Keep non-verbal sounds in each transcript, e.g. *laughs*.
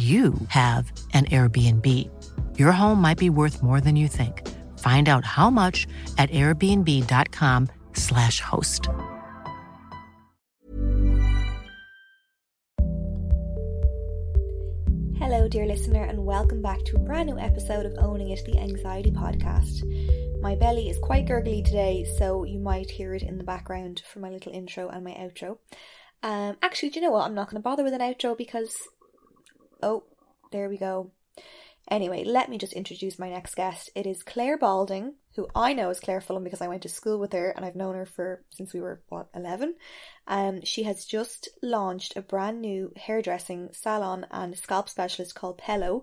you have an Airbnb. Your home might be worth more than you think. Find out how much at airbnb.com/slash host. Hello, dear listener, and welcome back to a brand new episode of Owning It, the Anxiety Podcast. My belly is quite gurgly today, so you might hear it in the background for my little intro and my outro. Um, actually, do you know what? I'm not going to bother with an outro because. Oh, there we go. Anyway, let me just introduce my next guest. It is Claire Balding, who I know as Claire Fulham because I went to school with her and I've known her for since we were what eleven. Um, she has just launched a brand new hairdressing salon and scalp specialist called Pello.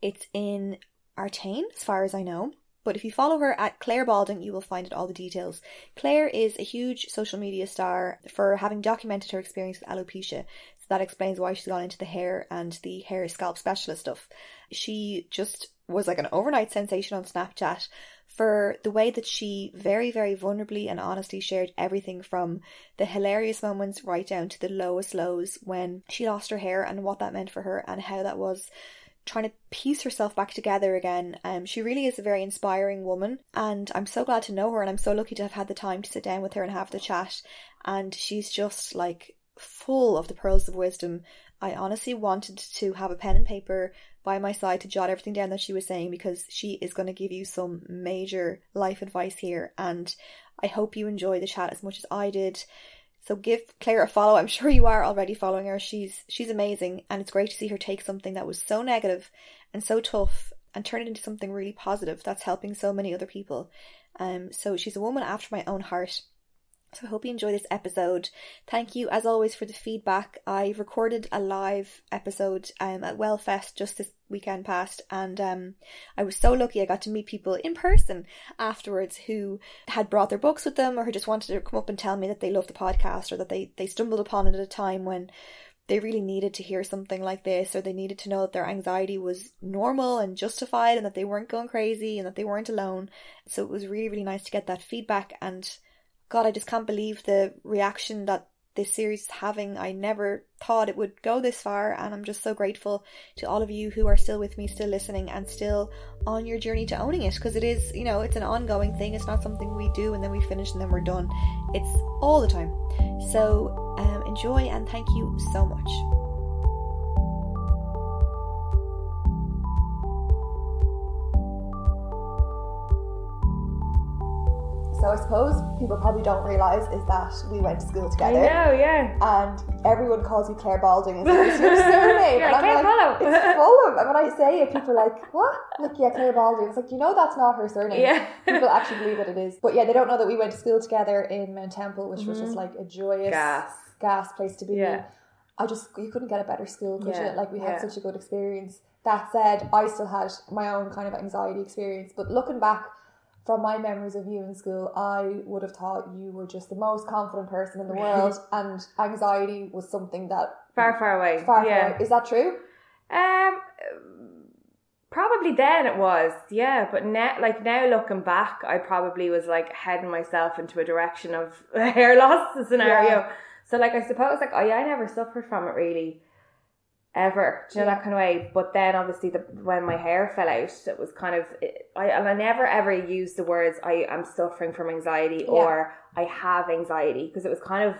It's in Artane, as far as I know. But if you follow her at Claire Balding, you will find out all the details. Claire is a huge social media star for having documented her experience with alopecia. That explains why she's gone into the hair and the hair scalp specialist stuff. She just was like an overnight sensation on Snapchat for the way that she very, very vulnerably and honestly shared everything from the hilarious moments right down to the lowest lows when she lost her hair and what that meant for her and how that was trying to piece herself back together again. Um, she really is a very inspiring woman, and I'm so glad to know her, and I'm so lucky to have had the time to sit down with her and have the chat. And she's just like full of the pearls of wisdom. I honestly wanted to have a pen and paper by my side to jot everything down that she was saying because she is going to give you some major life advice here, and I hope you enjoy the chat as much as I did. So give Claire a follow. I'm *laughs* sure you are already following her. She's she's amazing and it's great to see her take something that was so negative and so tough and turn it into something really positive that's helping so many other people. Um so she's a woman after my own heart. So I hope you enjoy this episode. Thank you as always for the feedback. I recorded a live episode um at Wellfest just this weekend past and um I was so lucky I got to meet people in person afterwards who had brought their books with them or who just wanted to come up and tell me that they loved the podcast or that they they stumbled upon it at a time when they really needed to hear something like this or they needed to know that their anxiety was normal and justified and that they weren't going crazy and that they weren't alone. So it was really really nice to get that feedback and God, I just can't believe the reaction that this series is having. I never thought it would go this far, and I'm just so grateful to all of you who are still with me, still listening, and still on your journey to owning it because it is, you know, it's an ongoing thing. It's not something we do and then we finish and then we're done. It's all the time. So um, enjoy and thank you so much. So I suppose people probably don't realise is that we went to school I together. know, yeah. And everyone calls me Claire Balding. Is your *laughs* surname? You're and I'm "Claire like, Fulham." it's Fulham. And when I say it, people are like, what? Like, yeah, Claire Balding. It's like, you know that's not her surname. Yeah. people actually believe that it is. But yeah, they don't know that we went to school together in Mount Temple, which was just mm-hmm. like a joyous Gas. gas place to be. Yeah. I just, you couldn't get a better school, could Yeah, you? Like, we had yeah. such a good experience. That said, I still had my own kind of anxiety experience. But looking back, from my memories of you in school, I would have thought you were just the most confident person in the *laughs* world, and anxiety was something that far, far away. far, yeah. far away. Is that true? Um, probably then it was, yeah. But now, like now looking back, I probably was like heading myself into a direction of a *laughs* hair loss scenario. Yeah. So like I suppose like I, I never suffered from it really, ever. Do you know that kind of way? But then obviously the when my hair fell out, it was kind of I and I never ever used the words I am suffering from anxiety or I have anxiety because it was kind of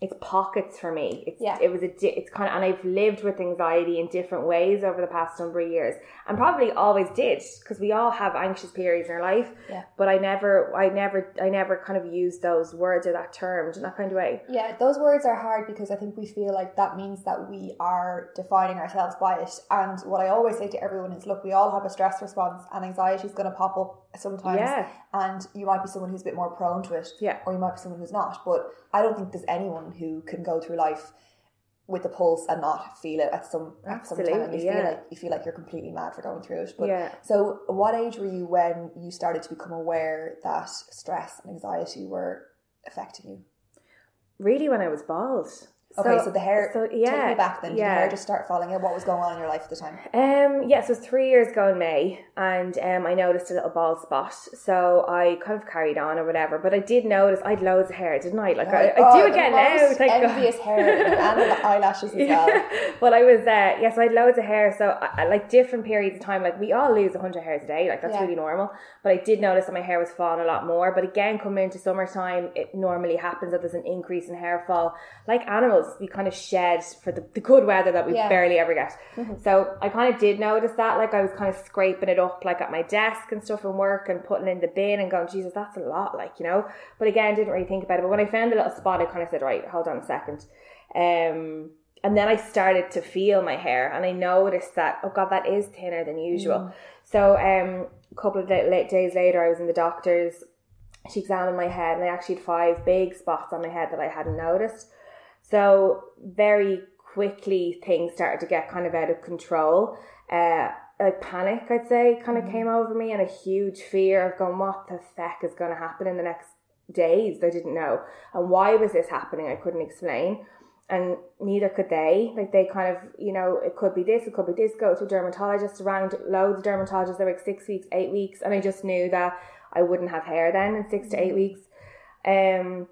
it's pockets for me. It's Yeah. it was a di- it's kind of and I've lived with anxiety in different ways over the past number of years and probably always did because we all have anxious periods in our life. Yeah. But I never I never I never kind of used those words or that term in that kind of way. Yeah, those words are hard because I think we feel like that means that we are defining ourselves by it. And what I always say to everyone is look, we all have a stress response and anxiety is going to pop up sometimes. Yeah. And you might be someone who's a bit more prone to it. Yeah. Or you might be someone who's not. But I don't think there's anyone who can go through life with the pulse and not feel it at some at some time. Absolutely, you feel like you feel like you're completely mad for going through it. But Yeah. so what age were you when you started to become aware that stress and anxiety were affecting you? Really when I was bald. Okay, so, the hair. so, take yeah, me back then. Did yeah. the hair just start falling out? What was going on in your life at the time? Um, yeah, so it was three years ago in May, and um, I noticed a little bald spot. So I kind of carried on or whatever. But I did notice I had loads of hair, didn't I? Like I, I Oh, do again now. *laughs* Thank God. envious hair and the *laughs* eyelashes as well. well, I was uh, yes, I had loads of hair. So I, I- like different periods of time, like we all lose hundred hairs a day. Like that's Yeah. really normal. But I did notice that my hair was falling a lot more. But again, coming into summertime, it normally happens that there's an increase in hair fall. Like animals, we kind of shed for the, the good weather that we Yeah. barely ever get. So I kind of did notice that. Like I was kind of scraping it up, like at my desk and stuff, and work and putting it in the bin and going, Jesus, that's a lot. Like you know. But again, didn't really think about it. But when I found the little spot, I kind of said, right, hold on a second. Um, and then I started to feel my hair, and I noticed that oh god, that is thinner than usual. So um, a couple of days later, I was in the doctor's. She examined my head, and I actually had five big spots on my head that I hadn't noticed. So very quickly, things started to get kind of out of control. Uh, like panic, I'd say, kind of came over me, and a huge fear of going, what the feck is going to happen in the next days? I didn't know, and why was this happening? I couldn't explain and neither could they. Like they kind of, you know, it could be this, it could be this. Go to a dermatologist, around loads of dermatologists. They were like six weeks, eight weeks, and I just knew that I wouldn't have hair then in six to eight weeks. Um,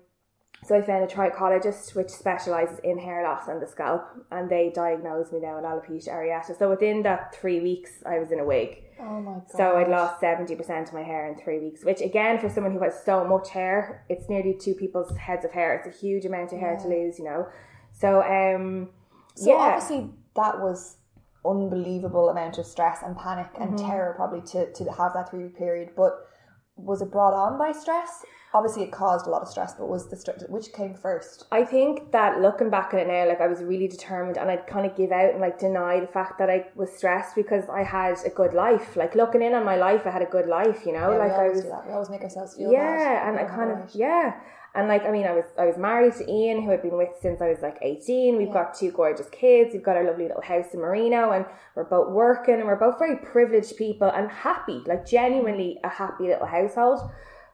so I found a trichologist which specialises in hair loss and the scalp, and they diagnosed me now with alopecia areata. So within that three weeks, I was in a wig. Oh my god. So I'd lost seventy percent of my hair in three weeks, which again, for someone who has so much hair, it's nearly two people's heads of hair. It's a huge amount of hair to lose, you know. So um, So yeah, obviously that was unbelievable amount of stress and panic and Mm-hmm. terror probably to, to have that three week period. But was it brought on by stress? Obviously it caused a lot of stress, but was the stress which came first? I think that looking back at it now, like I was really determined, and I'd kind of give out and like deny the fact that I was stressed because I had a good life. Like looking in on my life, I had a good life, you know. Yeah, like we I always was do that. We always make ourselves feel bad. yeah and i kind of yeah and like i mean i was i was married to ian who i'd been with since i was like 18 we've got two gorgeous kids we've got our lovely little house in marino and we're both working and we're both very privileged people and happy like genuinely a happy little household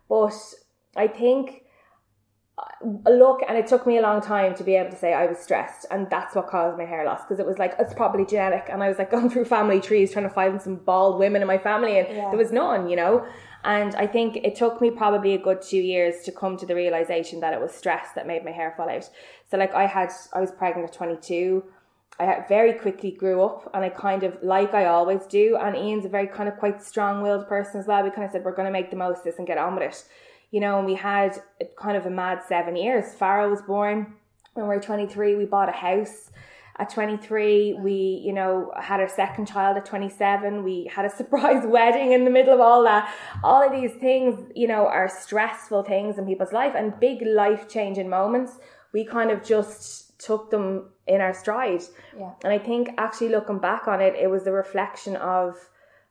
but i think uh, look and it took me a long time to be able to say I was stressed and that's what caused my hair loss because it was like it's probably genetic and I was like *laughs* going through family trees trying to find some bald women in my family and Yeah. there was none you know? And I think it took me probably a good two years to come to the realization that it was stress that made my hair fall out. So like I had I was pregnant at 22 I very quickly grew up and I kind of like I always do and Ian's a very kind of quite strong-willed person as well. We kind of said we're going to make the most of this and get on with it you know, and we had kind of a mad seven years. Farah was born when we were 23. We bought a house at 23. We, you know, had our second child at 27. We had a *laughs* surprise wedding in the middle of all that. All of these things, you know, are stressful things in people's life and big life changing moments. We kind of just took them in our stride. Yeah. And I think actually looking back on it, it was the reflection of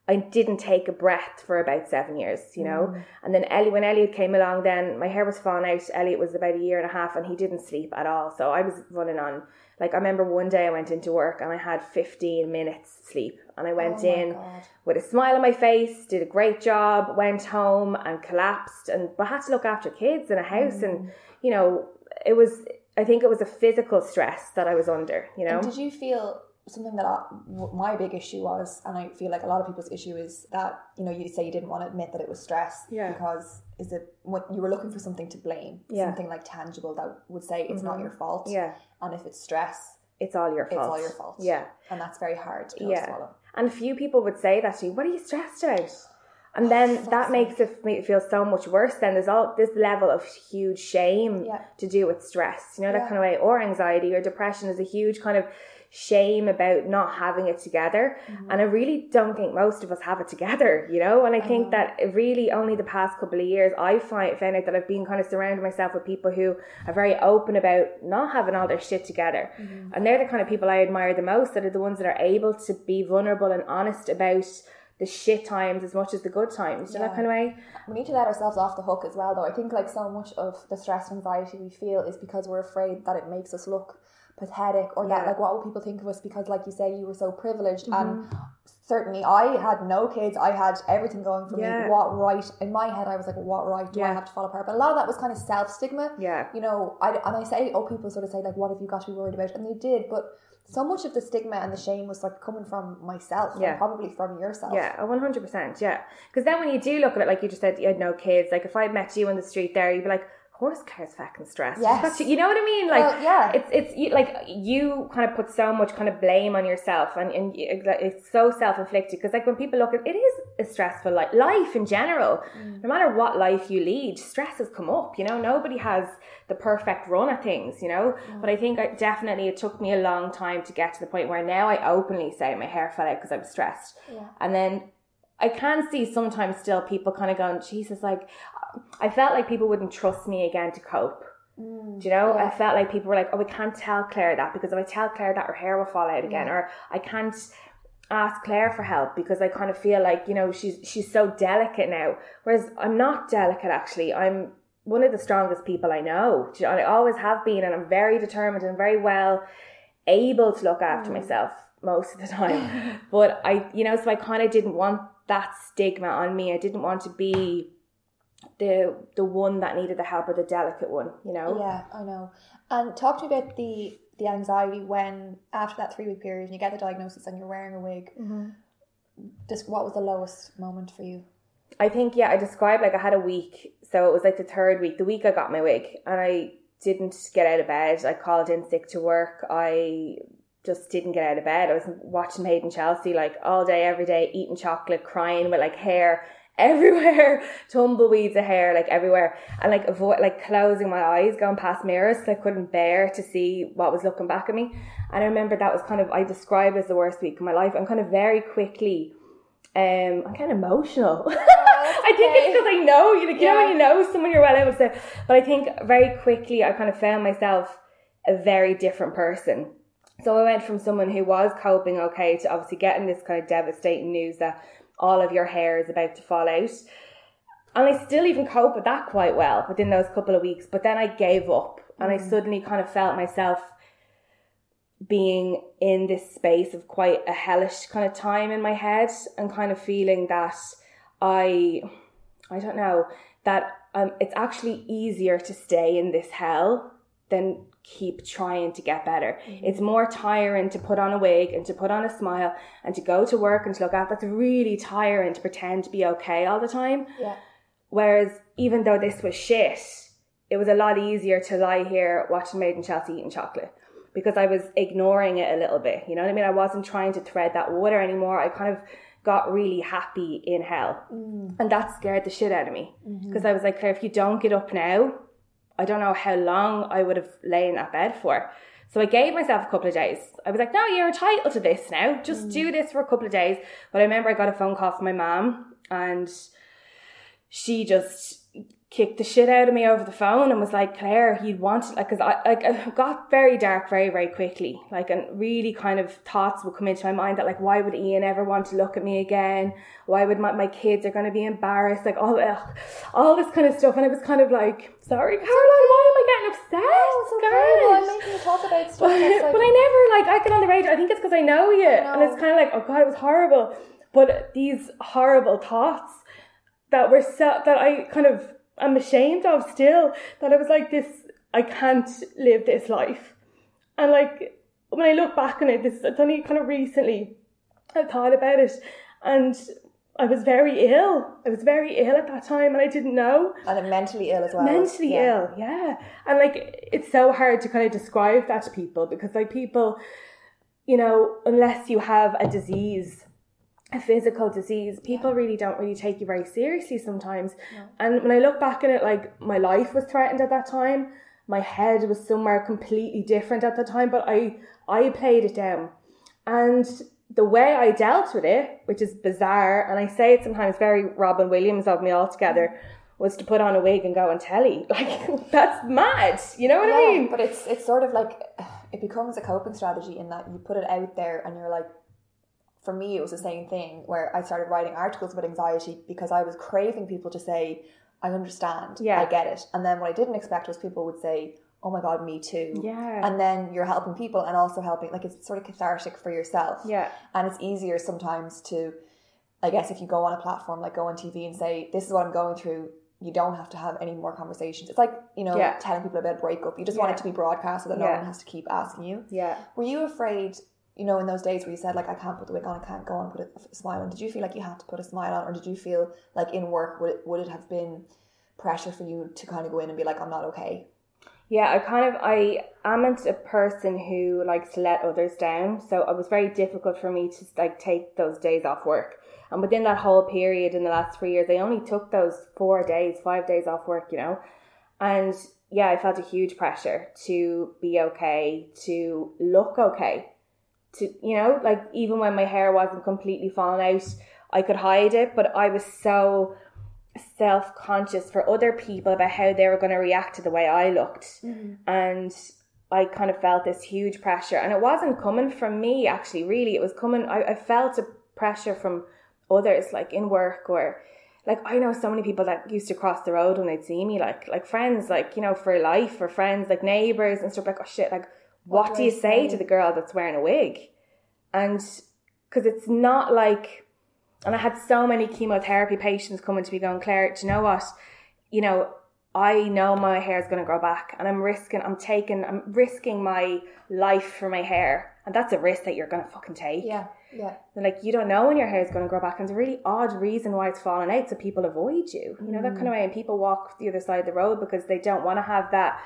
I didn't take a breath for about seven years, you know. And then Ellie, when Elliot came along, then my hair was falling out. Elliot was about a year and a half, and he didn't sleep at all. So I was running on. Like I remember one day I went into work and I had fifteen minutes sleep, and I went Oh in God. with a smile on my face, did a great job, went home and collapsed, and but had to look after kids in a house, Mm. and you know it was. I think it was a physical stress that I was under. You know. And did you feel something that I, my big issue was, and I feel like a lot of people's issue is that you know you say you didn't want to admit that it was stress Yeah. because is it what you were looking for something to blame, Yeah. something like tangible that would say it's not mm-hmm. your fault, Yeah. and if it's stress, it's all your fault, it's all your fault, Yeah. and that's very hard to Yeah. swallow. And few people would say that to you. What are you stressed about? And oh, then that makes it feel so much worse. Then there's all this level of huge shame Yeah. to do with stress, you know, that kind of way, or anxiety or depression is a huge kind of shame about not having it together. Mm-hmm. And I really don't think most of us have it together, you know. And I think that really only the past couple of years I find found out that I've been kind of surrounding myself with people who are very open about not having all their shit together. Mm-hmm. And they're the kind of people I admire the most that are the ones that are able to be vulnerable and honest about the shit times as much as the good times. Know that kind of way? We need to let ourselves off the hook as well, though. I think like so much of the stress and anxiety we feel is because we're afraid that it makes us look pathetic or that Yeah. Mm-hmm. like what will people think of us because like you say you were so privileged and certainly I had no kids I had everything going for Yeah. me what right in my head I was like what right do I have to fall apart but a lot of that was kind of self stigma Yeah. you know I, and I say oh people sort of say like what have you got to be worried about and they did but so much of the stigma and the shame was like coming from myself Yeah. probably from yourself Yeah, a one hundred percent. Yeah, because then when you do look at it, like you just said, you had no kids. Like if I met you on the street there, you'd be like, "Horse car's fucking stress. Yes. you know what I mean? Like, Well, yeah. it's it's you, like you kind of put so much kind of blame on yourself, and and it's so self inflicted. Because like when people look at it, is a stressful like life in general. Mm. No matter what life you lead, stress has come up. You know, nobody has the perfect run of things. You know, Mm. but I think I, definitely it took me a long time to get to the point where now I openly say my hair fell out because I was stressed, and then I can see sometimes still people kind of going, Jesus, like, I felt like people wouldn't trust me again to cope. Mm. Do you know? I felt like people were like, oh, I can't tell Claire that because if I tell Claire that, her hair will fall out again. Or I can't ask Claire for help because I kind of feel like, you know, she's she's so delicate now. Whereas I'm not delicate actually. I'm one of the strongest people I know. Do you know? And I always have been and I'm very determined and very well able to look after mm. myself most of the *laughs* time. but I, you know, so I kind of didn't want that stigma on me. I didn't want to be the the one that needed the help or the delicate one, you know? Yeah, I know. And talk to me about the the anxiety when after that three week period and you get the diagnosis and you're wearing a wig. Mm-hmm. Just what was the lowest moment for you? I think yeah, I described like I had a week, so it was like the third week, the week I got my wig, and I didn't get out of bed. I called in sick to work. I just didn't get out of bed. I was watching Made in Chelsea like all day, every day, eating chocolate, crying with like hair everywhere, *laughs* tumbleweeds of hair like everywhere, and like avoid like closing my eyes, going past mirrors. 'cause I couldn't bear to see what was looking back at me. And I remember that was kind of I described as the worst week of my life. And kind of very quickly. Um, I'm kind of emotional. *laughs* I think it's because I know you, like, you know when you know someone you're well able to. say- But I think very quickly I kind of found myself a very different person. So I went from someone who was coping okay to obviously getting this kind of devastating news that all of your hair is about to fall out. And I still even cope with that quite well within those couple of weeks. But then I gave up and I suddenly kind of felt myself being in this space of quite a hellish kind of time in my head and kind of feeling that I, I don't know, that um, it's actually easier to stay in this hell than keep trying to get better. Mm-hmm. It's more tiring to put on a wig and to put on a smile and to go to work and to look out. That's really tiring to pretend to be okay all the time. Yeah. Whereas even though this was shit, it was a lot easier to lie here watching Made in Chelsea eating chocolate because I was ignoring it a little bit. You know what I mean? I wasn't trying to thread that water anymore. I kind of got really happy in hell. Mm. And that scared the shit out of me mm-hmm. because I was like, Claire, if you don't get up now, I don't know how long I would have lain in that bed for. So I gave myself a couple of days. I was like, no, you're entitled to this now. Just mm. do this for a couple of days. But I remember I got a phone call from my mom and she just kicked the shit out of me over the phone and was like, Claire, you'd want like, cause I, like, I got very dark very, very quickly. Like, and really kind of thoughts would come into my mind that like, why would Ian ever want to look at me again? Why would my, my kids are going to be embarrassed? Like all, ugh, all this kind of stuff. And I was kind of like, sorry, Caroline, why am I getting upset? Oh, it's okay. Well, I'm making you talk about *laughs* stuff. But, like, but I never like I get on the radio. I think it's because I know you, and it's kind of like, oh god, it was horrible. But these horrible thoughts that were so that I kind of am ashamed of still. That I was like, this, I can't live this life. And like when I look back on it, this it's only kind of recently I thought about it, and I was very ill. I was very ill at that time, and I didn't know and then mentally ill as well. mentally Yeah. ill yeah and like it's so hard to kind of describe that to people because like people you know unless you have a disease a physical disease people really don't really take you very seriously sometimes and when i look back at it like my life was threatened at that time my head was somewhere completely different at the time but i i played it down and the way I dealt with it, which is bizarre, and I say it sometimes very Robin Williams of me altogether, was to put on a wig and go on telly. *laughs* Like that's mad. You know what I mean? but it's it's sort of like it becomes a coping strategy in that you put it out there and you're like for me it was the same thing where I started writing articles about anxiety because I was craving people to say I understand Yeah. I get it and then what I didn't expect was people would say oh my god me too Yeah. and then you're helping people and also helping like it's sort of cathartic for yourself Yeah. and it's easier sometimes to I guess if you go on a platform like go on TV and say this is what I'm going through you don't have to have any more conversations it's like you know Yeah. telling people about a breakup you just want it to be broadcast so that no Yeah. one has to keep asking you Yeah. were you afraid you know in those days where you said like I can't put the wig on I can't go on, put a, smile on did you feel like you had to put a smile on or did you feel like in work would it, would it have been pressure for you to kind of go in and be like I'm not okay Yeah, I kind of I am a person who likes to let others down, so it was very difficult for me to like take those days off work. And within that whole period in the last three years, I only took those four days, five days off work, you know. And yeah, I felt a huge pressure to be okay, to look okay, to you know, like even when my hair wasn't completely falling out, I could hide it, but I was so self conscious for other people about how they were going to react to the way I looked. Mm-hmm. And I kind of felt this huge pressure. And it wasn't coming from me, actually, really. It was coming, I, I felt a pressure from others, like in work or. Like I know so many people that used to cross the road when they'd see me, like like friends, like you know, for life, or friends, like neighbors and stuff. Like oh shit, like what, do do you say say? to the girl that's wearing a wig? And because it's not like and I had so many chemotherapy patients coming to me going, Claire, do you know what? You know, I know my hair is going to grow back and I'm risking, I'm taking, I'm risking my life for my hair. And that's a risk that you're going to fucking take. yeah yeah And like, you don't know when your hair is going to grow back. And it's a really odd reason why it's falling out. So people avoid you, you know, that kind of mm. way. And people walk the other side of the road because they don't want to have that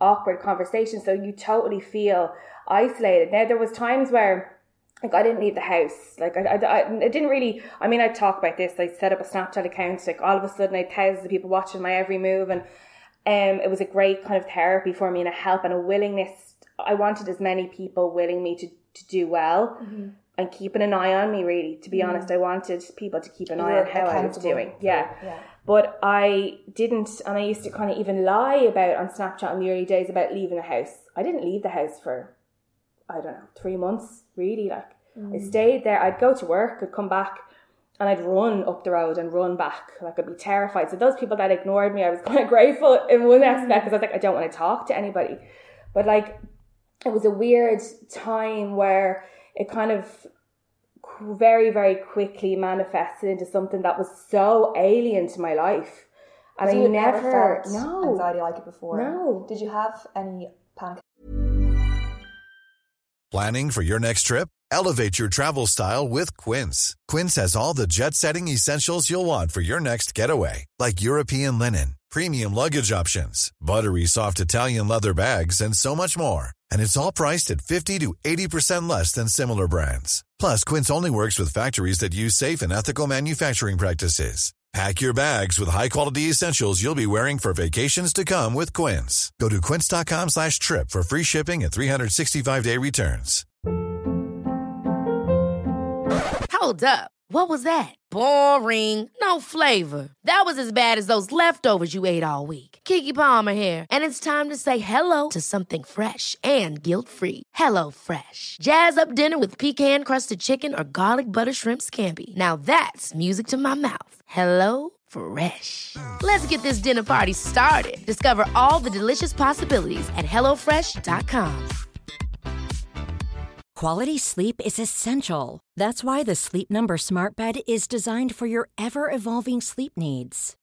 awkward conversation. So you totally feel isolated. Now, there was times where like I didn't leave the house. Like I, I, I, didn't really. I mean, I talk about this. I set up a Snapchat account. Like all of a sudden, I had thousands of people watching my every move, and um, it was a great kind of therapy for me and a help and a willingness. I wanted as many people willing me to to do well and keeping an eye on me. Really, to be honest, I wanted people to keep an You eye on how I was doing. Yeah. yeah But I didn't, and I used to kind of even lie about on Snapchat in the early days about leaving the house. I didn't leave the house for, I don't know, three months, really. Like, I mm. stayed there. I'd go to work, I'd come back, and I'd run up the road and run back. Like, I'd be terrified. So, those people that ignored me, I was *laughs* kind of grateful in one aspect mm. because I was like, I don't want to talk to anybody. But, like, it was a weird time where it kind of very, very quickly manifested into something that was so alien to my life. And So I you had never, felt no, anxiety like it before No. did you have any panic Planning for your next trip? Elevate your travel style with Quince. Quince has all the jet setting essentials you'll want for your next getaway, like European linen, premium luggage options, buttery soft Italian leather bags, and so much more. And it's all priced at 50 to 80% less than similar brands. Plus, Quince only works with factories that use safe and ethical manufacturing practices. Pack your bags with high-quality essentials you'll be wearing for vacations to come with Quince. Go to quince.com slash trip for free shipping and 365-day returns. Hold up. What was that? Boring. No flavor. That was as bad as those leftovers you ate all week. Keke Palmer here, and it's time to say hello to something fresh and guilt-free. Hello Fresh. Jazz up dinner with pecan-crusted chicken or garlic butter shrimp scampi. Now that's music to my mouth. Hello Fresh. Let's get this dinner party started. Discover all the delicious possibilities at hellofresh.com. Quality sleep is essential. That's why the Sleep Number Smart Bed is designed for your ever evolving sleep needs.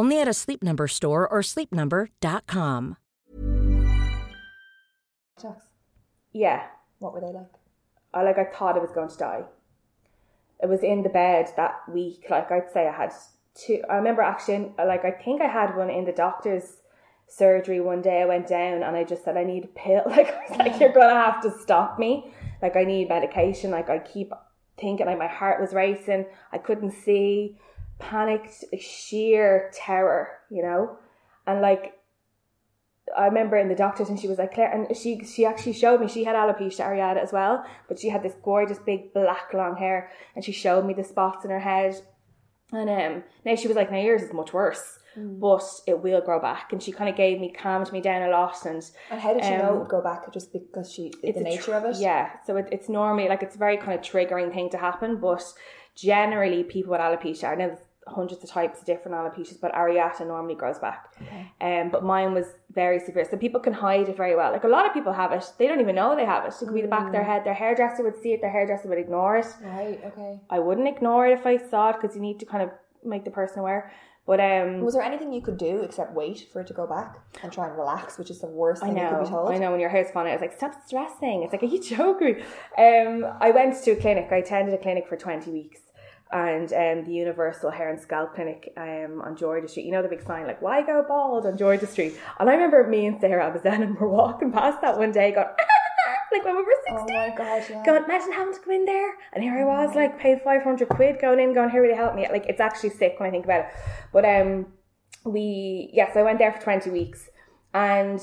Only at a Sleep Number store or sleepnumber.com. Jacks, Yeah. what were they like? I like I thought I was going to die. It was in the bed that week. Like I'd say I had two. I remember actually, like I think I had one in the doctor's surgery one day. I went down and I just said I need a pill. *laughs* Like I was like, you're gonna have to stop me. Like I need medication. Like I keep thinking like my heart was racing. I couldn't see. Panicked, sheer terror, you know, and like I remember in the doctors and she was like Claire and she she actually showed me she had alopecia areata as well but she had this gorgeous big black long hair and she showed me the spots in her head and um now she was like now yours is much worse but it will grow back and she kind of gave me calmed me down a lot and And how did she know it Um, would go back? Just because she it's the nature tr- of it? Yeah, so it, it's normally like it's a very kind of triggering thing to happen, but generally people with alopecia, I know hundreds of types of different alopecias, but areata normally grows back. Okay. Um, but mine was very severe, so people can hide it very well. Like a lot of people have it, they don't even know they have it. It could be the back of their head. Their hairdresser would see it. Their hairdresser would ignore it. Right. Okay. I wouldn't ignore it if I saw it because you need to kind of make the person aware. But um, Was there anything you could do except wait for it to go back and try and relax, which is the worst I thing you could be know, told? I know. When your hair's falling out, it's like stop stressing. It's like, are you *laughs* joking? Um, I went to a clinic. I attended a clinic for twenty weeks, and um, the Universal Hair and Scalp Clinic um on George's Street. You know the big sign like "Why go bald" on George's Street. And I remember me and Sarah Abazanin *laughs* were walking past that one day, going *laughs* like when we were Oh sixteen. my god, yeah. Imagine having to go in there, and here I was, like, paid five hundred quid going in, going, here will you help me? Like, it's actually sick when I think about it. But um, we yes, I went there for twenty weeks, and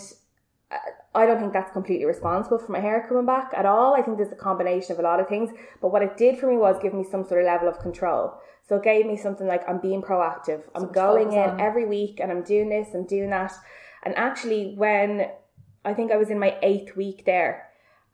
uh, I don't think that's completely responsible for my hair coming back at all. I think there's a combination of a lot of things. But what it did for me was give me some sort of level of control. So it gave me something like I'm being proactive. I'm Something going in on. every week and I'm doing this, I'm doing that. And actually, when I think I was in my eighth week there,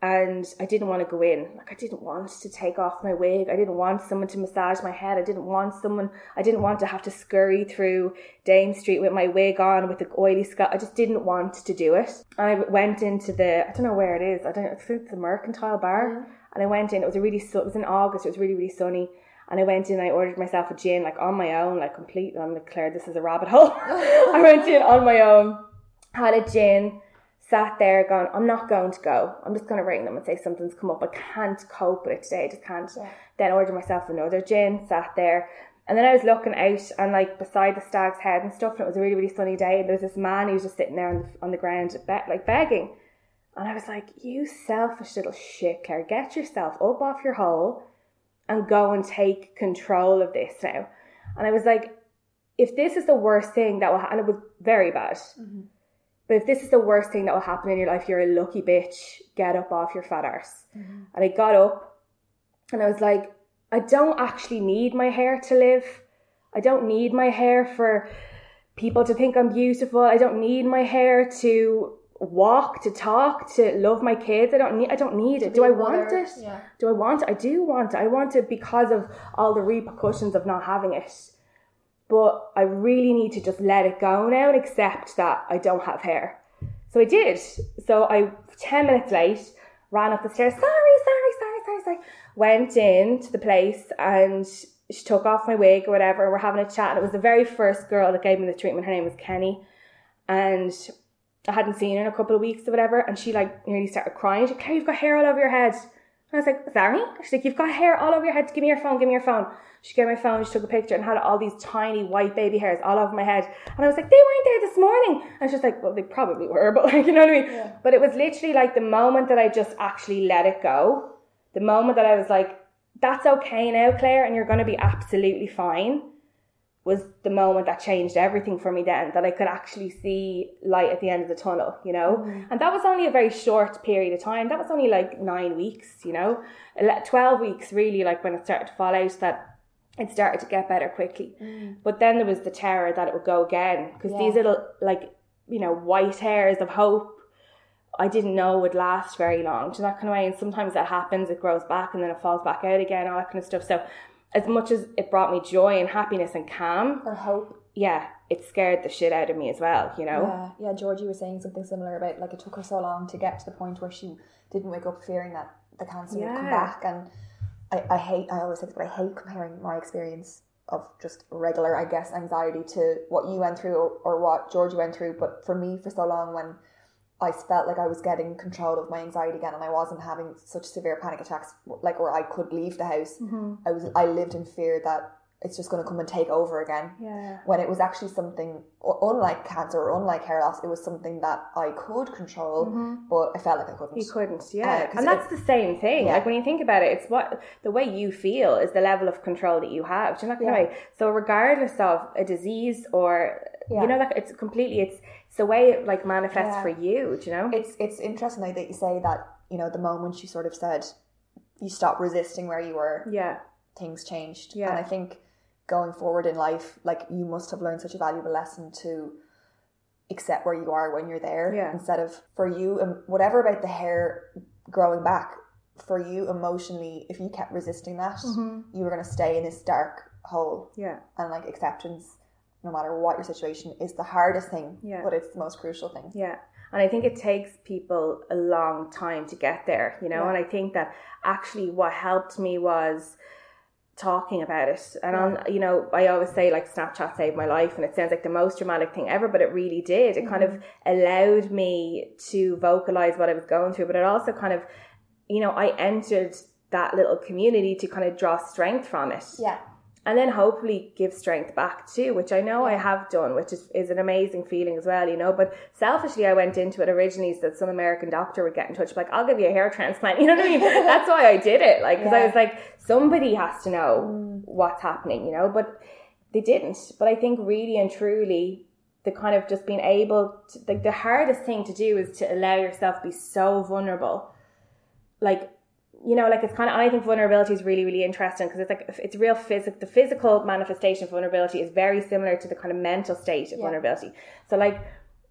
and I didn't want to go in. Like I didn't want to take off my wig. I didn't want someone to massage my head. I didn't want someone. I didn't want to have to scurry through Dame Street with my wig on with the oily scalp. I just didn't want to do it. And I went into the. I don't know where it is. I don't. I think it's the Mercantile Bar. Mm-hmm. And I went in. It was a really. It was in August. It was really really sunny. And I went in. I ordered myself a gin like on my own, like completely. I'm like Claire, this is a rabbit hole. *laughs* I went in on my own, had a gin sat there going, I'm not going to go. I'm just going to ring them and say something's come up. I can't cope with it today. I just can't. Then ordered myself another gin, sat there. And then I was looking out and like beside the stag's head and stuff, and it was a really, really sunny day. And there was this man who was just sitting there on the, on the ground, be- like begging. And I was like, you selfish little shit, Claire, get yourself up off your hole and go and take control of this now. And I was like, if this is the worst thing that will happen, and it was very bad. Mm-hmm. But if this is the worst thing that will happen in your life, you're a lucky bitch. Get up off your fat arse. And I got up and I was like, I don't actually need my hair to live. I don't need my hair for people to think I'm beautiful. I don't need my hair to walk, to talk, to love my kids. I don't need I don't need it. Do I want mother, it? yeah. Do I want it? I do want it. I want it because of all the repercussions of not having it but I really need to just let it go now and accept that I don't have hair. So I did. So I, 10 minutes late, ran up the stairs, sorry, sorry, sorry, sorry, sorry. Went in to the place and she took off my wig or whatever. We're having a chat. And it was the very first girl that gave me the treatment. Her name was Kenny. And I hadn't seen her in a couple of weeks or whatever. And she like nearly started crying. Said, Claire, you've got hair all over your head. I was like, sorry? She's like, you've got hair all over your head. Give me your phone. Give me your phone. She gave me my phone. She took a picture and had all these tiny white baby hairs all over my head. And I was like, they weren't there this morning. And she's like, well, they probably were, *laughs* but like, you know what I mean? Yeah. But it was literally like the moment that I just actually let it go. The moment that I was like, that's okay now, Claire, and you're going to be absolutely fine was the moment that changed everything for me then that I could actually see light at the end of the tunnel, you know? Mm-hmm. And that was only a very short period of time. That was only like nine weeks, you know? 12 weeks really, like when it started to fall out, that it started to get better quickly. Mm. But then there was the terror that it would go again because these little, like, you know, white hairs of hope I didn't know would last very long. Do you know that kind of way? And sometimes that happens, it grows back and then it falls back out again, all that kind of stuff. So as much as it brought me joy and happiness and calm, Or hope. yeah, it scared the shit out of me as well, you know? Yeah, yeah. Georgie was saying something similar about like it took her so long to get to the point where she didn't wake up fearing that the cancer would come back. And I, I hate, I always say this, but I hate comparing my experience of just regular, I guess, anxiety to what you went through or, or what Georgie went through. But for me, for so long, when I felt like I was getting control of my anxiety again, and I wasn't having such severe panic attacks, like where I could leave the house. Mm-hmm. I was, I lived in fear that it's just going to come and take over again. Yeah. When it was actually something unlike cancer or unlike hair loss, it was something that I could control, mm-hmm. but I felt like I couldn't. You couldn't, yeah. Uh, 'cause and that's it- the same thing. Yeah. Like when you think about it, it's what the way you feel is the level of control that you have. Do you know of Yeah. way? So regardless of a disease or Yeah. you know that it's completely it's it's the way it like manifests Yeah. for you, do you know? It's it's interesting though that you say that you know the moment you sort of said you stopped resisting where you were, yeah. things changed. Yeah. And I think going forward in life, like you must have learned such a valuable lesson to accept where you are when you're there. Yeah. Instead of for you, and whatever about the hair growing back, for you emotionally, if you kept resisting that, Mm-hmm. you were going to stay in this dark hole. Yeah. And like acceptance, no matter what your situation, is the hardest thing, Yeah. but it's the most crucial thing. Yeah. And I think it takes people a long time to get there, you know, Yeah. and I think that actually what helped me was talking about it. And on you know, I always say like Snapchat saved my life and it sounds like the most dramatic thing ever, but it really did. It kind of Mm-hmm. allowed me to vocalize what I was going through, but it also kind of you know, I entered that little community to kind of draw strength from it Yeah. And then hopefully give strength back too, which I know I have done, which is, is an amazing feeling as well, you know. But selfishly, I went into it originally so that some American doctor would get in touch, like, I'll give you a hair transplant, *laughs* you know what I mean? *laughs* That's why I did it, like, because I was like, somebody has to know mm. what's happening, you know. But they didn't. But I think really and truly, the kind of just being able to, like, the hardest thing to do is to allow yourself to be so vulnerable like you know like it's kind of i think vulnerability is really really interesting because it's like it's real physical the physical manifestation of vulnerability is very similar to the kind of mental state of vulnerability. So like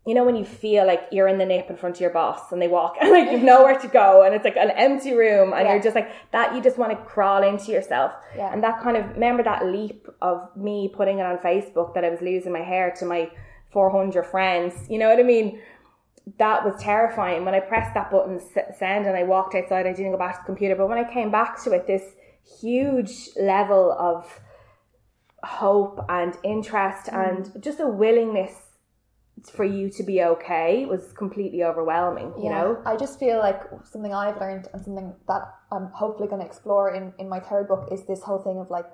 you know when you feel like you're in the nip in front of your boss and they walk *laughs* and like you've nowhere to go and it's like an empty room and Yeah. you're just like that you just want to crawl into yourself. Yeah. and that kind of remember that leap of me putting it on facebook that i was losing my hair to my 400 friends? You know what i mean that was terrifying. When I pressed that button send and I walked outside, I didn't go back to the computer. But when I came back to it, this huge level of hope and interest mm. and just a willingness for you to be okay was completely overwhelming, you know? I just feel like something I've learned and something that I'm hopefully going to explore in, in my third book is this whole thing of like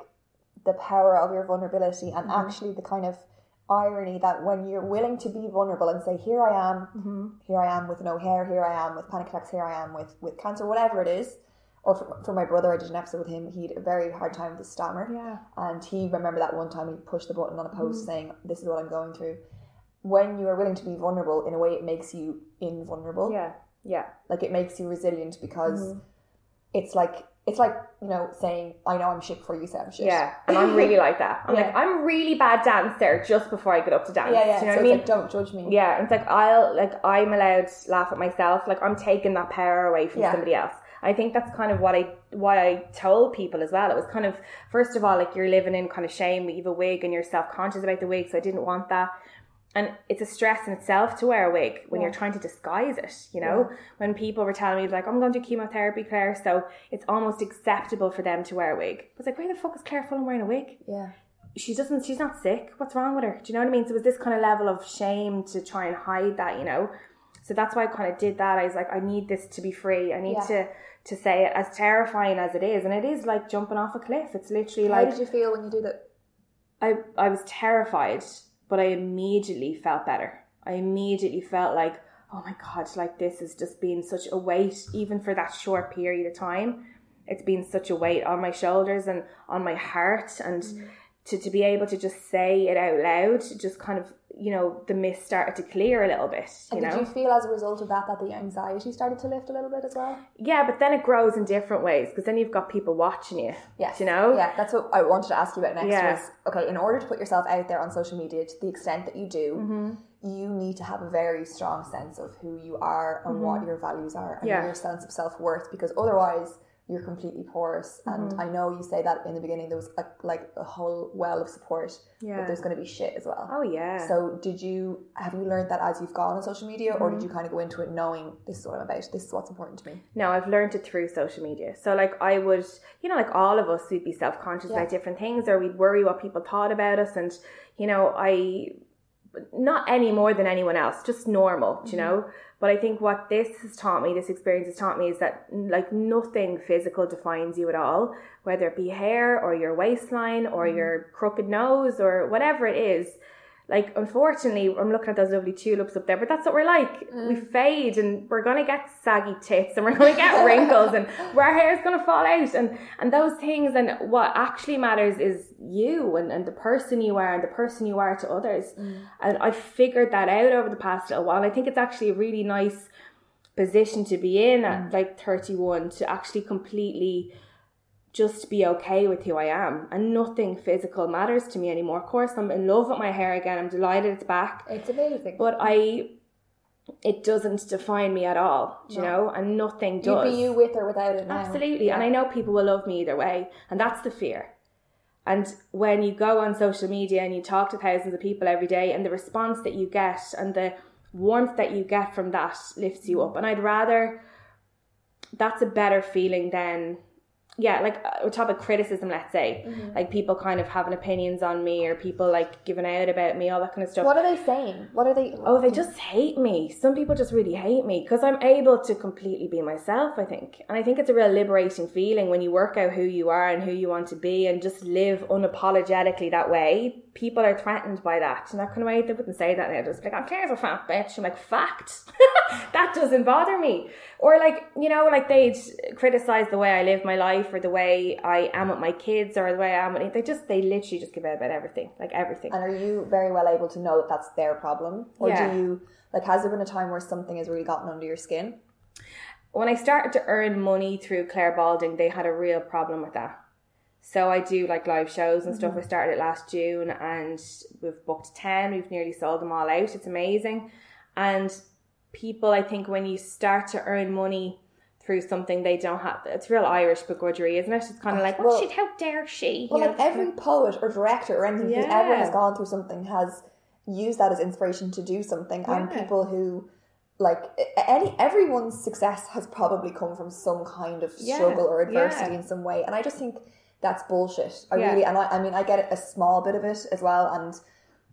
the power of your vulnerability and mm-hmm. actually the kind of irony that when you're willing to be vulnerable and say, here I am, here I am with no hair, here I am with panic attacks, here I am with, with cancer, whatever it is. Or for, for my brother, I did an episode with him. He had a very hard time with his stammer. Yeah. And he remember that one time he pushed the button on a post saying, This is what I'm going through. When you are willing to be vulnerable, in a way, it makes you invulnerable Yeah, yeah, like it makes you resilient because Mm-hmm. it's like it's like you know saying I know I'm shit before you say I'm shit. yeah. And *laughs* I'm really like that. I'm Yeah. like, I'm really bad dancer just before I get up to dance. yeah, yeah. Do you know so what I mean? like don't judge me. Yeah, it's like I'll like I'm allowed to laugh at myself. Like I'm taking that power away from Yeah. somebody else. I think that's kind of what I why I told people as well. It was kind of first of all like you're living in kind of shame you have a wig and you're self conscious about the wig, so I didn't want that. And it's a stress in itself to wear a wig when you're trying to disguise it, you know? When people were telling me like I'm going to do chemotherapy, Claire, so it's almost acceptable for them to wear a wig. I was like, where the fuck is Claire Fulham wearing a wig? yeah. she doesn't she's not sick what's wrong with her do you know what i mean so it was this kind of level of shame to try and hide that you know So that's why I kind of did that. I was like, I need this to be free. I need Yeah. to to say it as terrifying as it is, and it is like jumping off a cliff. It's literally like How like did you feel when you did it? I I was terrified, but I immediately felt better. I immediately felt like, oh my god, like this has just been such a weight, even for that short period of time. It's been such a weight on my shoulders and on my heart, and mm. to, to be able to just say it out loud, just kind of, you know, the mist started to clear a little bit. You And know, did you feel as a result of that that the anxiety started to lift a little bit as well? yeah, but then it grows in different ways because then you've got people watching you. Yes. you know, Yeah, that's what I wanted to ask you about next Yeah. was okay, in order to put yourself out there on social media to the extent that you do, Mm-hmm. you need to have a very strong sense of who you are and what your values are and Mm-hmm. Yeah. your sense of self worth because otherwise you're completely porous. Mm-hmm. And I know you say that in the beginning there was a, like a whole well of support, Yeah. but there's going to be shit as well. Oh yeah. So did you have you learned that as you've gone on social media, or Mm-hmm. did you kind of go into it knowing this is what I'm about, this is what's important to me? No, I've learned it through social media. So, like, I would, you know, like all of us, we'd be self conscious Yeah. about different things, or we'd worry what people thought about us. And, you know, I, not any more than anyone else, just normal, do you mm-hmm. know? But I think what this has taught me, this experience has taught me, is that, like, nothing physical defines you at all, whether it be hair or your waistline or mm-hmm. your crooked nose or whatever it is like unfortunately I'm looking at those lovely tulips up there, but that's what we're like. We mm. fade and we're gonna get saggy tits and we're gonna get *laughs* wrinkles and our hair's gonna fall out and and those things and what actually matters is you and, and the person you are and the person you are to others. Mm. And I figured that out over the past little while. I think it's actually a really nice position to be in at mm. like 31 to actually completely just be okay with who I am and nothing physical matters to me anymore. Of course, I'm in love with my hair again. I'm delighted it's back, It's amazing. but I it doesn't define me at all, do you know, and nothing You'd does. be you with or without it now. Absolutely. And I know people will love me either way. And that's the fear. And when you go on social media and you talk to thousands of people every day and the response that you get and the warmth that you get from that lifts you up. And I'd rather that's a better feeling than yeah, like uh, on top of criticism, let's say, Mm-hmm. like people kind of having opinions on me or people like giving out about me, all that kind of stuff. What are they saying? What are they? Oh, they just hate me. Some people just really hate me because I'm able to completely be myself, I think. And I think it's a real liberating feeling when you work out who you are and who you want to be and just live unapologetically that way. People are threatened by that. In that kind of way, they wouldn't say that now. Just be like, I'm Claire's a fat bitch. I'm like, fact. *laughs* that doesn't bother me. Or like, you know, like they'd criticize the way I live my life or the way I am with my kids or the way I am with they just they literally just give out about everything. Like everything. And are you very well able to know that that's their problem, or Yeah. do you like? Has there been a time where something has really gotten under your skin? when I started to earn money through Claire Balding, they had a real problem with that. So I do like live shows and stuff. Mm-hmm. I started it last June and we've booked 10. We've nearly sold them all out. It's amazing. And people, I think, when you start to earn money through something they don't have, it's real Irish begrudgery, isn't it? It's kind of like, oh, Well- oh shit, how dare she? Well, You know, like every poet or director or anything who ever has gone through something has used that as inspiration to do something, and people who like any everyone's success has probably come from some kind of Yeah, struggle or adversity yeah. in some way, and I just think that's bullshit. I Yeah. really, and I, I mean, I get a small bit of it as well, and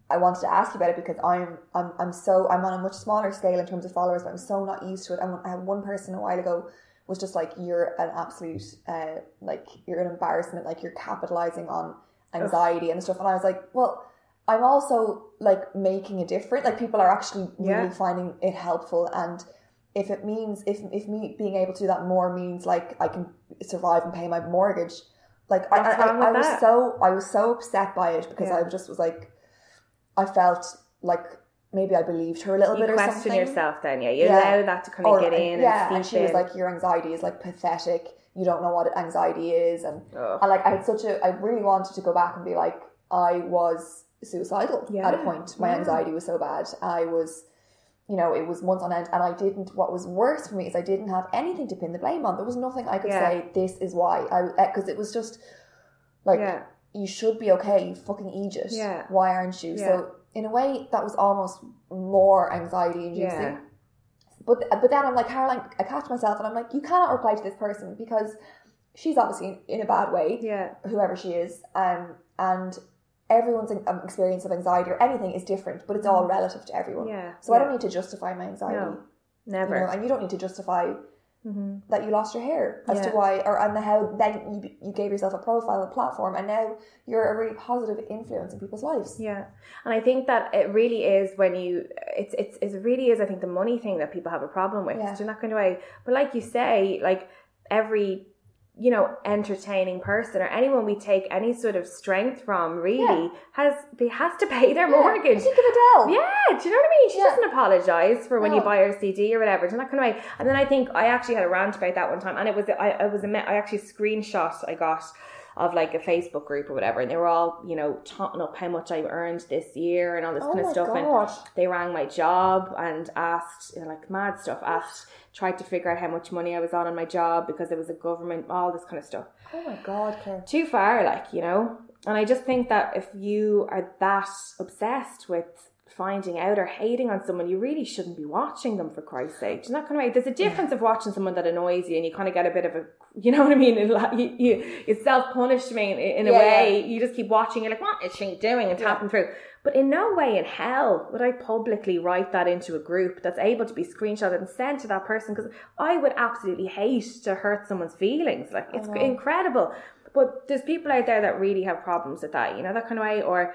I wanted to ask you about it because I'm I'm I'm so I'm on a much smaller scale in terms of followers, but I'm so not used to it. I had one person a while ago was just like, "You're an absolute uh, like you're an embarrassment. Like you're capitalizing on anxiety and stuff." And I was like, "Well, I'm also like making a difference. Like people are actually really Yeah. finding it helpful and." If it means if if me being able to do that more means like I can survive and pay my mortgage, like I, What's I, I, I was that? so I was so upset by it because Yeah. I just was like, I felt like maybe I believed her a little you bit or question something. yourself then, yeah. You Yeah. allow that to kind of Or- get in yeah, and and she was like, your anxiety is like pathetic. You don't know what anxiety is, and Ugh. and like I had such a, I really wanted to go back and be like, I was suicidal at a point. My yeah. anxiety was so bad. I was, you know, it was months on end, and I didn't. What was worse for me is I didn't have anything to pin the blame on. There was nothing I could Yeah. say. This is why I because it was just like Yeah. you should be okay. You fucking Egypt. Yeah. Why aren't you? Yeah. So in a way, that was almost more anxiety inducing. But but then I'm like Caroline, I catch myself and I'm like, you cannot reply to this person because she's obviously in, in a bad way, Yeah. whoever she is, um, and everyone's um, experience of anxiety or anything is different, but it's all relative to everyone. Mm. Yeah, So I don't need to justify my anxiety. No. Never. You know, and you don't need to justify Mm-hmm. that you lost your hair as to why, or and how then you, you gave yourself a profile, a platform, and now you're a really positive influence in people's lives. Yeah, and I think that it really is when you it's it's it really is I think the money thing that people have a problem with. Yeah. You not kind of way? But like you say, like every you know entertaining person or anyone we take any sort of strength from really has they has to pay their mortgage. Think of Adele. Yeah, do you know what I mean? She Yeah. doesn't apologise for when you buy her CD or whatever. Do you know that kind of way? And then I think I actually had a rant about that one time, and it was I, I was a I actually screenshot I got of like a Facebook group or whatever, and they were all you know talking up how much I earned this year and all this Oh kind of stuff. God. And they rang my job and asked you know, like mad stuff. Asked tried to figure out how much money I was on on my job because there was a government all this kind of stuff Oh my god, Claire. too far, like, you know? And I just think that if you are that obsessed with finding out or hating on someone, you really shouldn't be watching them for Christ's sake. Do you know that kind of way? There's a difference of watching someone that annoys you and you kind of get a bit of a, you know what I mean? *laughs* You, you, it's self punishment in a Yeah, way. You just keep watching, you're like, what is she doing? And tapping through. But in no way in hell would I publicly write that into a group that's able to be screenshotted and sent to that person because I would absolutely hate to hurt someone's feelings. Like, it's incredible. But there's people out there that really have problems with that, you know, that kind of way. Or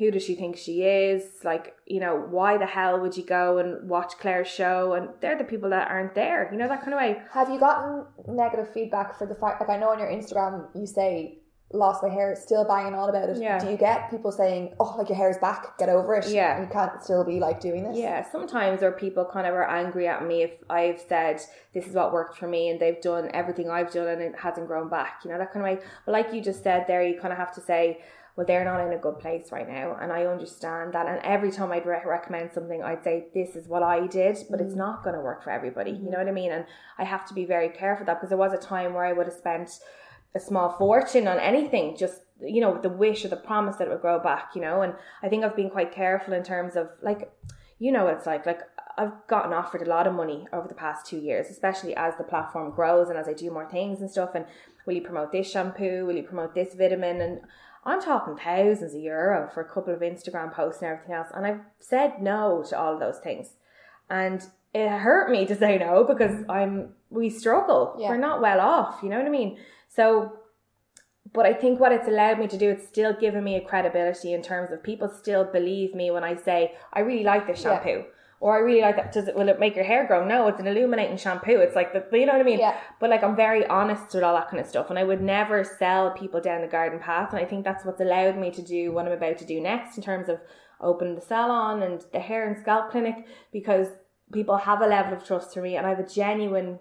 who does she think she is? Like, you know, why the hell would you go and watch Claire's show? And they're the people that aren't there, you know, that kind of way. Have you gotten negative feedback for the fact? Like I know on your Instagram you say lost my hair, still banging on about it. Yeah. Do you get people saying, "Oh, like your hair's back, get over it"? Yeah. you can't still be like doing this. Yeah, sometimes or people kind of are angry at me if I've said this is what worked for me and they've done everything I've done and it hasn't grown back, you know, that kind of way. But like you just said there, you kind of have to say, well, they're not in a good place right now. And I understand that. And every time I'd re- recommend something, I'd say, this is what I did, but it's mm. not going to work for everybody. You mm-hmm. know what I mean? And I have to be very careful that because there was a time where I would have spent a small fortune on anything, just you know, the wish or the promise that it would grow back, you know. And I think I've been quite careful in terms of like, you know, what it's like like I've gotten offered a lot of money over the past two years, especially as the platform grows and as I do more things and stuff. And will you promote this shampoo? Will you promote this vitamin? And I'm talking thousands of euro for a couple of Instagram posts and everything else. And I've said no to all of those things. And it hurt me to say no because I'm we struggle. Yeah. We're not well off, you know what I mean? So but I think what it's allowed me to do, it's still given me a credibility in terms of people still believe me when I say, I really like this Yeah. Or I really like that. Does it will it make your hair grow? No, it's an illuminating shampoo. It's like the you know what I mean? Yeah. But like I'm very honest with all that kind of stuff. And I would never sell people down the garden path. And I think that's what's allowed me to do what I'm about to do next in terms of opening the salon and the hair and scalp clinic because people have a level of trust for me and I have a genuine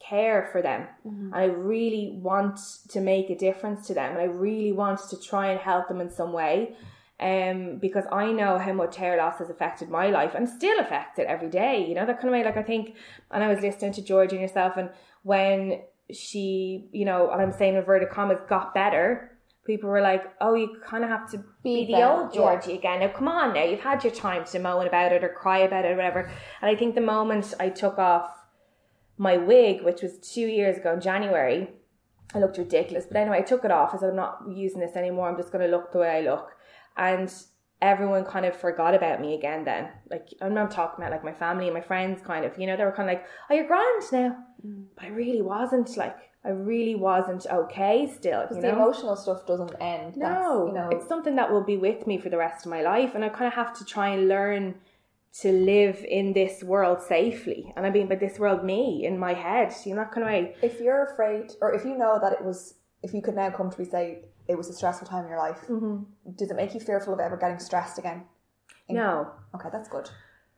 care for them mm-hmm. and I really want to make a difference to them and I really want to try and help them in some way um because I know how much hair loss has affected my life and still affects it every day you know that kind of way like I think and I was listening to George and yourself and when she you know and I'm saying inverted commas got better people were like oh you kind of have to be, Be the old yeah. Georgie again now come on now you've had your time to moan about it or cry about it or whatever and I think the moment I took off my wig, which was two years ago in January, I looked ridiculous. But anyway, I took it off. I said, I'm not using this anymore. I'm just going to look the way I look. And everyone kind of forgot about me again then. Like, I'm not talking about like my family and my friends kind of, you know, they were kind of like, oh, you're grand now. Mm. But I really wasn't like, I really wasn't okay still, you Because know? the emotional stuff doesn't end. No, you know, it's something that will be with me for the rest of my life, and I kind of have to try and learn to live in this world safely. And I mean, by this world, me in my head, you know, that kind of way. if you're afraid, or if you know that it was, if you could now comfortably say it was a stressful time in your life, mm-hmm. does it make you fearful of ever getting stressed again? In- No, Okay, that's good.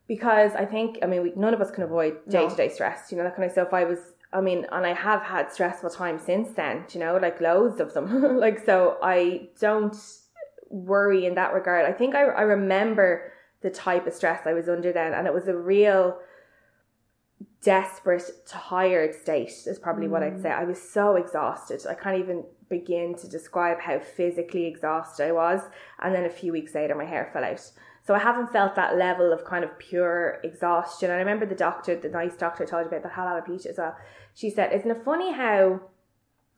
because I think, I mean, we, none of us can avoid day to day stress, you know, that kind of stuff. I was, I mean, and I have had stressful times since then, you know, like loads of them. *laughs* like, so I don't worry in that regard. I think I, I remember the type of stress I was under then, and it was a real desperate, tired state, is probably what I'd mm. say. I was so exhausted. I can't even begin to describe how physically exhausted I was. And then a few weeks later, my hair fell out. So I haven't felt that level of kind of pure exhaustion. And I remember the doctor, the nice doctor, I told you about that had alopecia as well. She said, "Isn't it funny how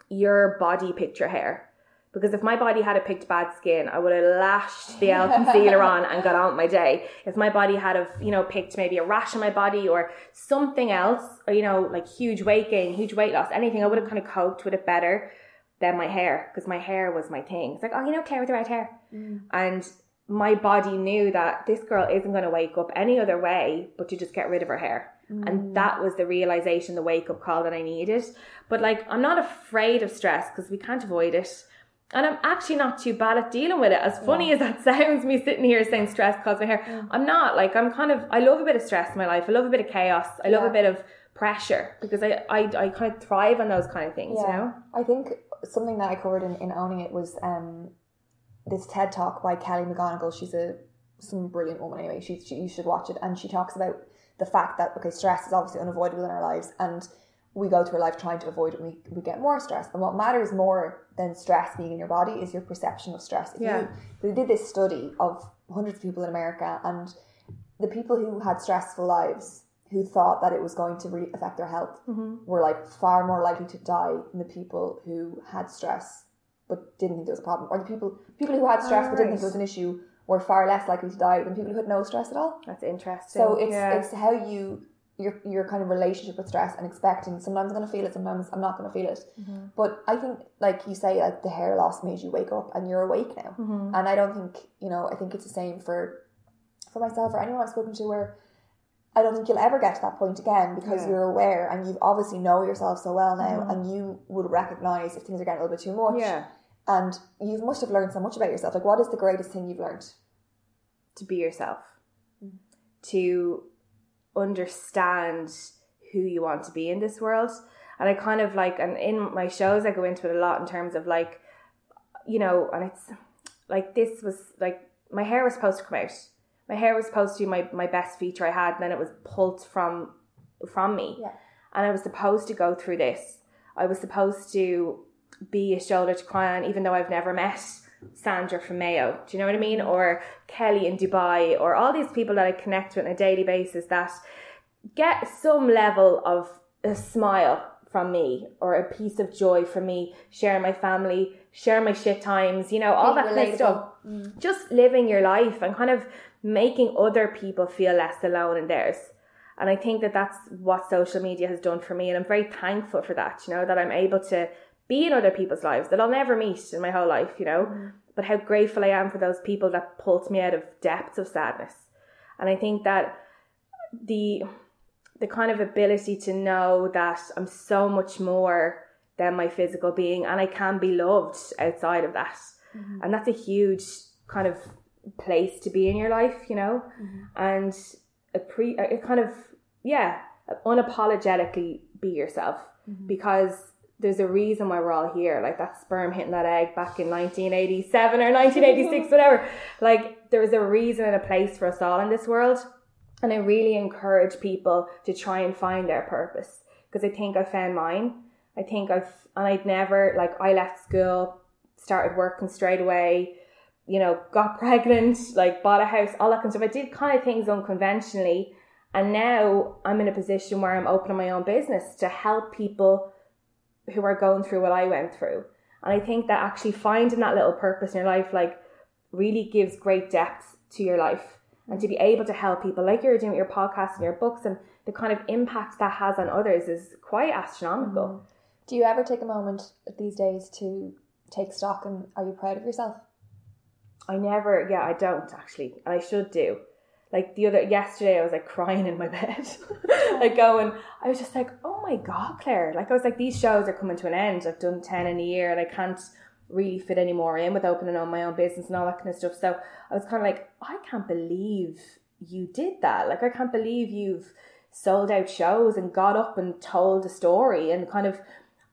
your body picked your hair?" Because if my body had a picked bad skin, I would have lashed the *laughs* L concealer on and got on with my day. If my body had have, you know, picked maybe a rash on my body or something else, or you know, like huge weight gain, huge weight loss, anything, I would have kind of coped with it better than my hair because my hair was my thing. It's like, oh, you know, Claire with the red hair, mm. and my body knew that this girl isn't going to wake up any other way but to just get rid of her hair. And mm. that was the realization, the wake up call that I needed. But like, I'm not afraid of stress because we can't avoid it. And I'm actually not too bad at dealing with it. As funny as that *laughs* sounds, me sitting here saying stress caused my hair, I'm not. Like, I'm kind of, I love a bit of stress in my life. I love a bit of chaos. I love a bit of pressure because I, I, I kind of thrive on those kind of things, you know? I think something that I covered in, in owning it was um, this TED talk by Kelly McGonigal. She's a some brilliant woman anyway. She, she you should watch it, and she talks about the fact that okay, stress is obviously unavoidable in our lives, and we go through our life trying to avoid it. And we we get more stress, and what matters more than stress being in your body is your perception of stress. If Yeah. you, they did this study of hundreds of people in America, and the people who had stressful lives who thought that it was going to really affect their health were like far more likely to die than the people who had stress but didn't think there was a problem or the people people who had stress but didn't think there was an issue were far less likely to die than people who had no stress at all That's interesting. so it's Yeah. it's how you your your kind of relationship with stress and expecting sometimes I'm going to feel it sometimes I'm not going to feel it Mm-hmm. but I think like you say like the hair loss made you wake up and you're awake now Mm-hmm. and I don't think you know I think it's the same for for myself or anyone I've spoken to where I don't think you'll ever get to that point again because Yeah. you're aware and you obviously know yourself so well now Mm-hmm. and you would recognize if things are getting a little bit too much Yeah. and you must have learned so much about yourself like what is the greatest thing you've learned to be yourself, to understand who you want to be in this world. And I kind of like, and in my shows, I go into it a lot in terms of like, you know, and it's like this was like my hair was supposed to come out. My hair was supposed to be my, my best feature I had, and then it was pulled from from me. Yeah. And I was supposed to go through this. I was supposed to be a shoulder to cry on, even though I've never met Sandra from Mayo. Do you know what I mean? Or Kelly in Dubai, or all these people that I connect with on a daily basis that get some level of a smile from me or a piece of joy from me, sharing my family, sharing my shit times, you know, all Being that kind of stuff. relatable. Just living your life and kind of making other people feel less alone in theirs. And I think that that's what social media has done for me. And I'm very thankful for that, you know, that I'm able to be in other people's lives that I'll never meet in my whole life, you know. Mm-hmm. But how grateful I am for those people that pulled me out of depths of sadness. And I think that the the kind of ability to know that I'm so much more than my physical being and I can be loved outside of that. Mm-hmm. And that's a huge kind of place to be in your life, you know? Mm-hmm. And a pre a kind of yeah, unapologetically be yourself mm-hmm. because there's a reason why we're all here. Like that sperm hitting that egg back in 1987 or 1986, *laughs* whatever. Like there's a reason and a place for us all in this world. And I really encourage people to try and find their purpose because I think I found mine. I think I've, and I'd never, like, I left school, started working straight away, you know, got *laughs* pregnant, like, bought a house, all that kind of stuff. I did kind of things unconventionally. And now I'm in a position where I'm opening my own business to help people who are going through what I went through. And I think that actually finding that little purpose in your life, like, really gives great depth to your life and to be able to help people like you're doing with your podcast and your books and the kind of impact that has on others is quite astronomical. Mm-hmm. do you ever take a moment these days to take stock and are you proud of yourself I never, yeah, I don't actually, and I should do. Like the other yesterday, I was like crying in my *laughs* bed, like going. I was just like, oh my god, Claire! Like I was like, these shows are coming to an end. I've done ten in a year, and I can't really fit any more in with opening on my own business and all that kind of stuff. So I was kind of like, I can't believe you did that. Like I can't believe you've sold out shows and got up and told a story and kind of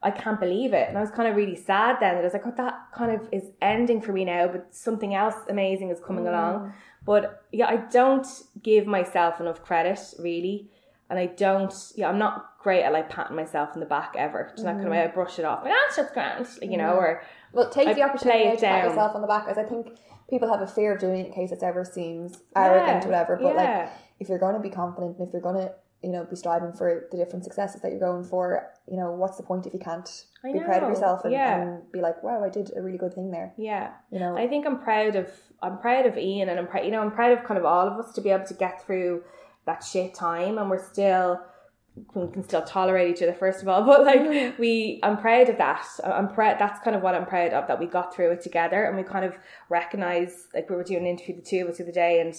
I can't believe it. And I was kind of really sad then. that I was like, oh, that kind of is ending for me now, but something else amazing is coming mm. along. But yeah, I don't give myself enough credit, really. And I don't, yeah, I'm not great at like patting myself in the back ever. Just that kind of way mm. I brush it off. Like, that's grand, you know, mm. or well take I the opportunity to pat yourself on the back as I think people have a fear of doing it in case it ever seems arrogant Yeah, or whatever but yeah. like if you're going to be confident and if you're going to you know, be striving for the different successes that you're going for. You know, what's the point if you can't I be proud of yourself and, yeah. and be like, wow, I did a really good thing there. Yeah. You know, I think I'm proud of I'm proud of Ian and I'm proud you know I'm proud of kind of all of us to be able to get through that shit time and we're still we can still tolerate each other first of all *laughs* but like we I'm proud of that I'm proud that's kind of what I'm proud of that we got through it together and we kind of recognize like we were doing an interview the two of us the other day and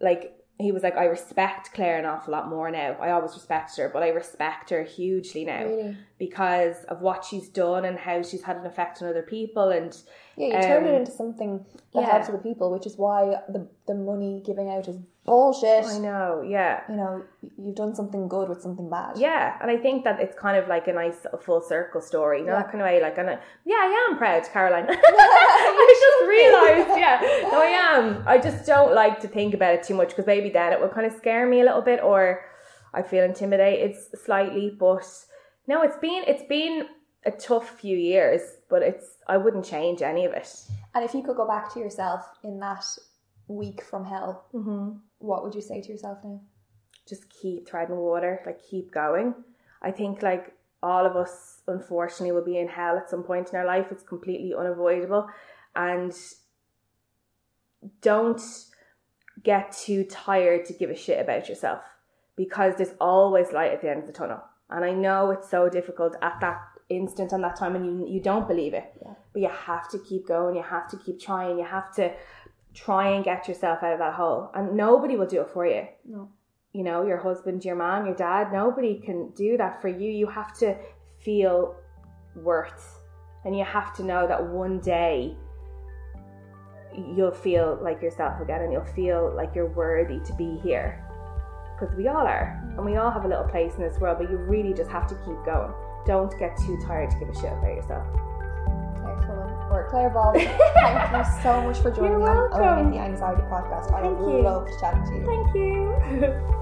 like he was like I respect Claire an awful lot more now I always respected her but I respect her hugely now Really? Because of what she's done and how she's had an effect on other people and yeah, you turned it um, into something that yeah. helps other people, which is why the the money giving out is bullshit. I know yeah You know, you've done something good with something bad. Yeah, and I think that it's kind of like a nice full circle story, you know, Yeah. that kind of way. Like, I, yeah, I am proud, Caroline. *laughs* *laughs* I just realised, yeah, no, I am. I just don't like to think about it too much because maybe then it will kind of scare me a little bit, or I feel intimidated slightly. But no, it's been it's been a tough few years, but it's I wouldn't change any of it. And if you could go back to yourself in that week from hell, Mm-hmm. what would you say to yourself now? just keep treading water, like keep going. I think like all of us unfortunately will be in hell at some point in our life. It's completely unavoidable. And don't get too tired to give a shit about yourself because there's always light at the end of the tunnel. And I know it's so difficult at that instant and that time and you you don't believe it. But you have to keep going, you have to keep trying, you have to try and get yourself out of that hole. And nobody will do it for you No. you know, your husband, your mom, your dad, nobody can do that for you. You have to feel worth and you have to know that one day you'll feel like yourself again and you'll feel like you're worthy to be here. Because we all are, and we all have a little place in this world, but you really just have to keep going. Don't get too tired to give a shit about yourself. Claire or Claire Ball, *laughs* thank you so much for joining me on. Owning the Anxiety podcast. I Thank you. loved chatting to you. Thank you. *laughs*